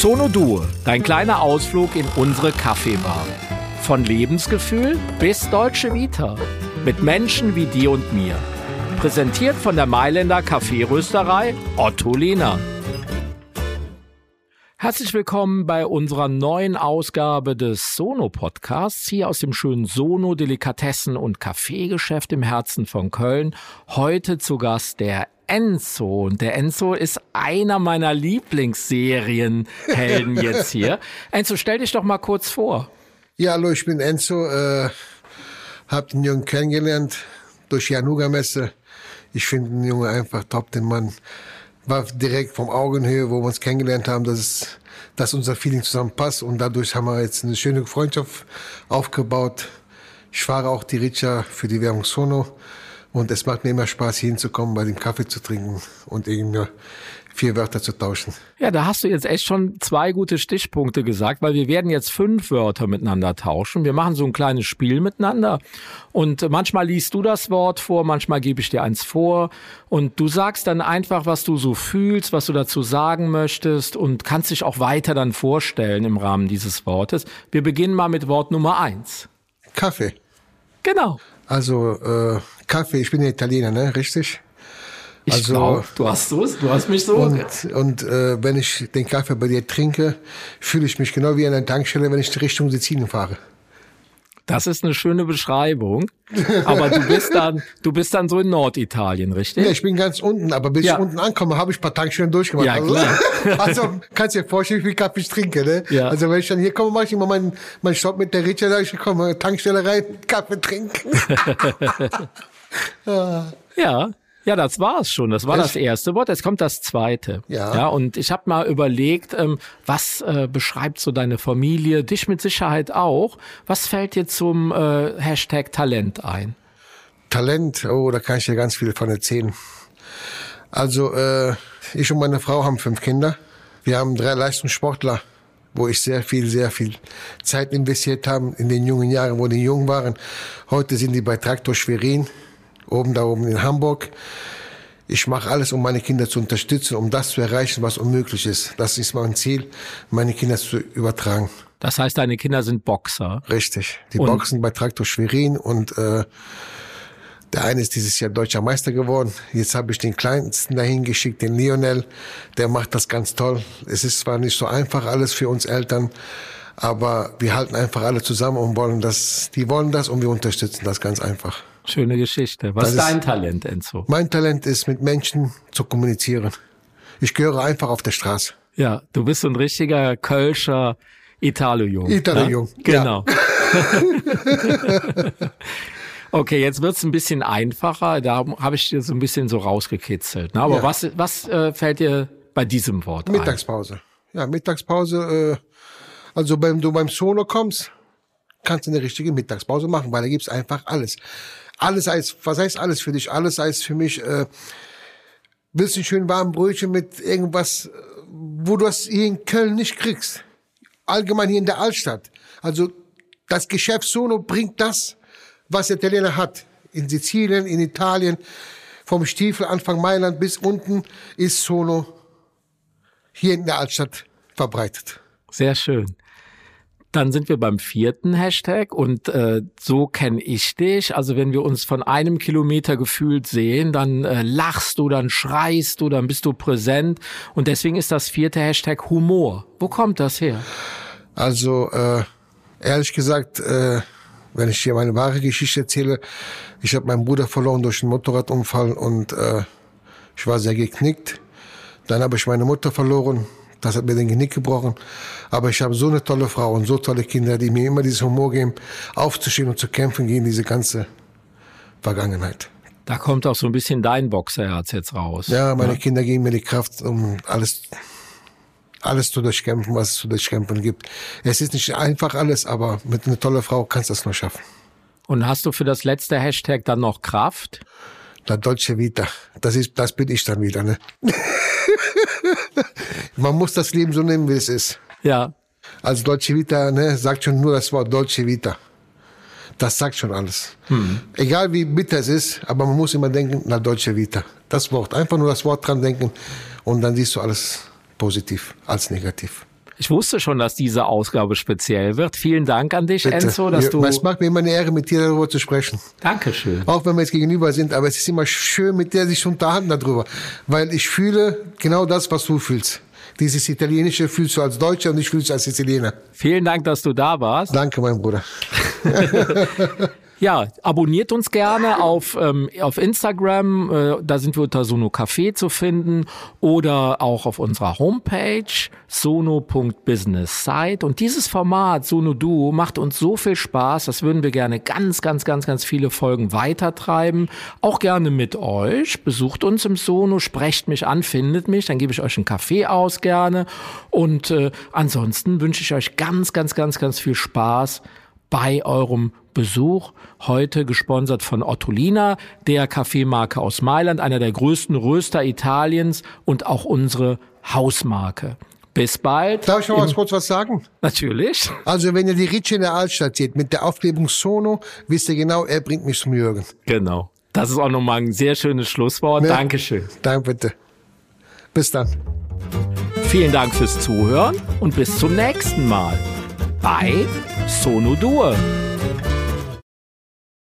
Sono Due, dein kleiner Ausflug in unsere Kaffeebar. Von Lebensgefühl bis Deutsche Vita. Mit Menschen wie dir und mir. Präsentiert von der Mailänder Kaffeerösterei Otto Lehner. Herzlich willkommen bei unserer neuen Ausgabe des Sono Podcasts hier aus dem schönen Sono Delikatessen und Kaffeegeschäft im Herzen von Köln. Heute zu Gast der Enzo. Und der Enzo ist einer meiner Lieblingsserienhelden jetzt hier. Enzo, stell dich doch mal kurz vor. Ja, hallo, ich bin Enzo. Äh, hab den Jungen kennengelernt durch Januga-Messe. Ich finde den Jungen einfach top, den Mann war direkt vom Augenhöhe, wo wir uns kennengelernt haben, dass, es, dass unser Feeling zusammenpasst. Und dadurch haben wir jetzt eine schöne Freundschaft aufgebaut. Ich fahre auch die Richa für die Werbung Sono. Und es macht mir immer Spaß, hier hinzukommen, bei dem Kaffee zu trinken und irgendwie vier Wörter zu tauschen. Ja, da hast du jetzt echt schon zwei gute Stichpunkte gesagt, weil wir werden jetzt fünf Wörter miteinander tauschen. Wir machen so ein kleines Spiel miteinander und manchmal liest du das Wort vor, manchmal gebe ich dir eins vor und du sagst dann einfach, was du so fühlst, was du dazu sagen möchtest und kannst dich auch weiter dann vorstellen im Rahmen dieses Wortes. Wir beginnen mal mit Wort Nummer eins. Kaffee. Genau. Also äh, Kaffee, ich bin Italiener, ne? Richtig? Ich also, glaub, du hast so, du hast mich so. Und, und äh, wenn ich den Kaffee bei dir trinke, fühle ich mich genau wie an einer Tankstelle, wenn ich Richtung Sizilien fahre. Das ist eine schöne Beschreibung. Aber du bist dann, du bist dann so in Norditalien, richtig? Ja, ich bin ganz unten, aber bis ja. ich unten ankomme, habe ich ein paar Tankstellen durchgemacht. Ja, klar. Also, kannst dir vorstellen, wie viel Kaffee ich trinke, ne? Ja. Also, wenn ich dann hier komme, mache ich immer meinen, meinen Stopp mit der Ritcher, da ich komme, Tankstelle rein, Kaffee trinken. ja. Ja, das war's schon. Das war das erste Wort. Jetzt kommt das zweite. Ja. ja und ich habe mal überlegt, ähm, was äh, beschreibt so deine Familie, dich mit Sicherheit auch. Was fällt dir zum äh, Hashtag Talent ein? Talent, oh, da kann ich dir ganz viel von erzählen. Also, äh, ich und meine Frau haben fünf Kinder. Wir haben drei Leistungssportler, wo ich sehr viel, sehr viel Zeit investiert habe in den jungen Jahren, wo die jung waren. Heute sind die bei Traktor Schwerin oben da oben in Hamburg. Ich mache alles, um meine Kinder zu unterstützen, um das zu erreichen, was unmöglich ist. Das ist mein Ziel, meine Kinder zu übertragen. Das heißt, deine Kinder sind Boxer. Richtig. Die und boxen bei Traktor Schwerin und äh, der eine ist dieses Jahr deutscher Meister geworden. Jetzt habe ich den kleinsten dahin geschickt, den Lionel. Der macht das ganz toll. Es ist zwar nicht so einfach alles für uns Eltern, aber wir halten einfach alle zusammen und wollen das. Die wollen das und wir unterstützen das ganz einfach. Schöne Geschichte. Was das ist dein Talent, Enzo? Mein Talent ist, mit Menschen zu kommunizieren. Ich gehöre einfach auf der Straße. Ja, du bist so ein richtiger Kölscher Italo-Jung. Italo-Jung. Ne? Genau. Ja. okay, jetzt wird's ein bisschen einfacher. Da habe ich dir so ein bisschen so rausgekitzelt. Ne? Aber ja. was, was äh, fällt dir bei diesem Wort Mittagspause. ein? Mittagspause. Ja, Mittagspause. Äh, also wenn du beim Solo kommst, kannst du eine richtige Mittagspause machen, weil da gibt's einfach alles. Alles heißt, was heißt alles für dich? Alles heißt für mich, äh, willst du schön warmen Brötchen mit irgendwas, äh, wo du das hier in Köln nicht kriegst. Allgemein hier in der Altstadt. Also das Geschäft Sono bringt das, was der Italiener hat. In Sizilien, in Italien, vom Stiefel Anfang Mailand bis unten ist Sono hier in der Altstadt verbreitet. Sehr schön. Dann sind wir beim vierten Hashtag und äh, so kenne ich dich. Also wenn wir uns von einem Kilometer gefühlt sehen, dann äh, lachst du, dann schreist du, dann bist du präsent. Und deswegen ist das vierte Hashtag Humor. Wo kommt das her? Also äh, ehrlich gesagt, äh, wenn ich dir meine wahre Geschichte erzähle, ich habe meinen Bruder verloren durch einen Motorradunfall und äh, ich war sehr geknickt. Dann habe ich meine Mutter verloren das hat mir den Genick gebrochen. Aber ich habe so eine tolle Frau und so tolle Kinder, die mir immer dieses Humor geben, aufzustehen und zu kämpfen gegen diese ganze Vergangenheit. Da kommt auch so ein bisschen dein Boxerherz jetzt raus. Ja, meine ja. Kinder geben mir die Kraft, um alles, alles zu durchkämpfen, was es zu durchkämpfen gibt. Es ist nicht einfach alles, aber mit einer tollen Frau kannst du es nur schaffen. Und hast du für das letzte Hashtag dann noch Kraft? La Dolce Vita. Das ist, das bin ich dann wieder, ne? Man muss das Leben so nehmen, wie es ist. Ja. Als Dolce Vita, ne, sagt schon nur das Wort Dolce Vita. Das sagt schon alles. Hm. Egal wie bitter es ist, aber man muss immer denken, na Dolce Vita. Das Wort. Einfach nur das Wort dran denken und dann siehst du alles positiv als negativ. Ich wusste schon, dass diese Ausgabe speziell wird. Vielen Dank an dich, Bitte. Enzo, dass ja, du. Es macht mir immer eine Ehre, mit dir darüber zu sprechen. Dankeschön. Auch wenn wir jetzt gegenüber sind, aber es ist immer schön, mit dir sich unterhalten darüber. Weil ich fühle genau das, was du fühlst. Dieses Italienische fühlst du als Deutscher und ich fühle es als Italiener. Vielen Dank, dass du da warst. Danke, mein Bruder. Ja, abonniert uns gerne auf, ähm, auf Instagram, äh, da sind wir unter Sono Café zu finden oder auch auf unserer Homepage sono.business-site. Und dieses Format Sono Duo macht uns so viel Spaß, das würden wir gerne ganz, ganz, ganz, ganz viele Folgen weitertreiben. Auch gerne mit euch. Besucht uns im Sono, sprecht mich an, findet mich, dann gebe ich euch einen Kaffee aus gerne. Und äh, ansonsten wünsche ich euch ganz, ganz, ganz, ganz viel Spaß bei eurem Besuch. Heute gesponsert von Ottolina, der Kaffeemarke aus Mailand, einer der größten Röster Italiens und auch unsere Hausmarke. Bis bald. Darf ich noch mal kurz was sagen? Natürlich. Also wenn ihr die Ricci in der Altstadt seht mit der Aufklebung Sono, wisst ihr genau, er bringt mich zum Jürgen. Genau. Das ist auch nochmal ein sehr schönes Schlusswort. Ja. Dankeschön. Danke bitte. Bis dann. Vielen Dank fürs Zuhören und bis zum nächsten Mal bei Sono Due.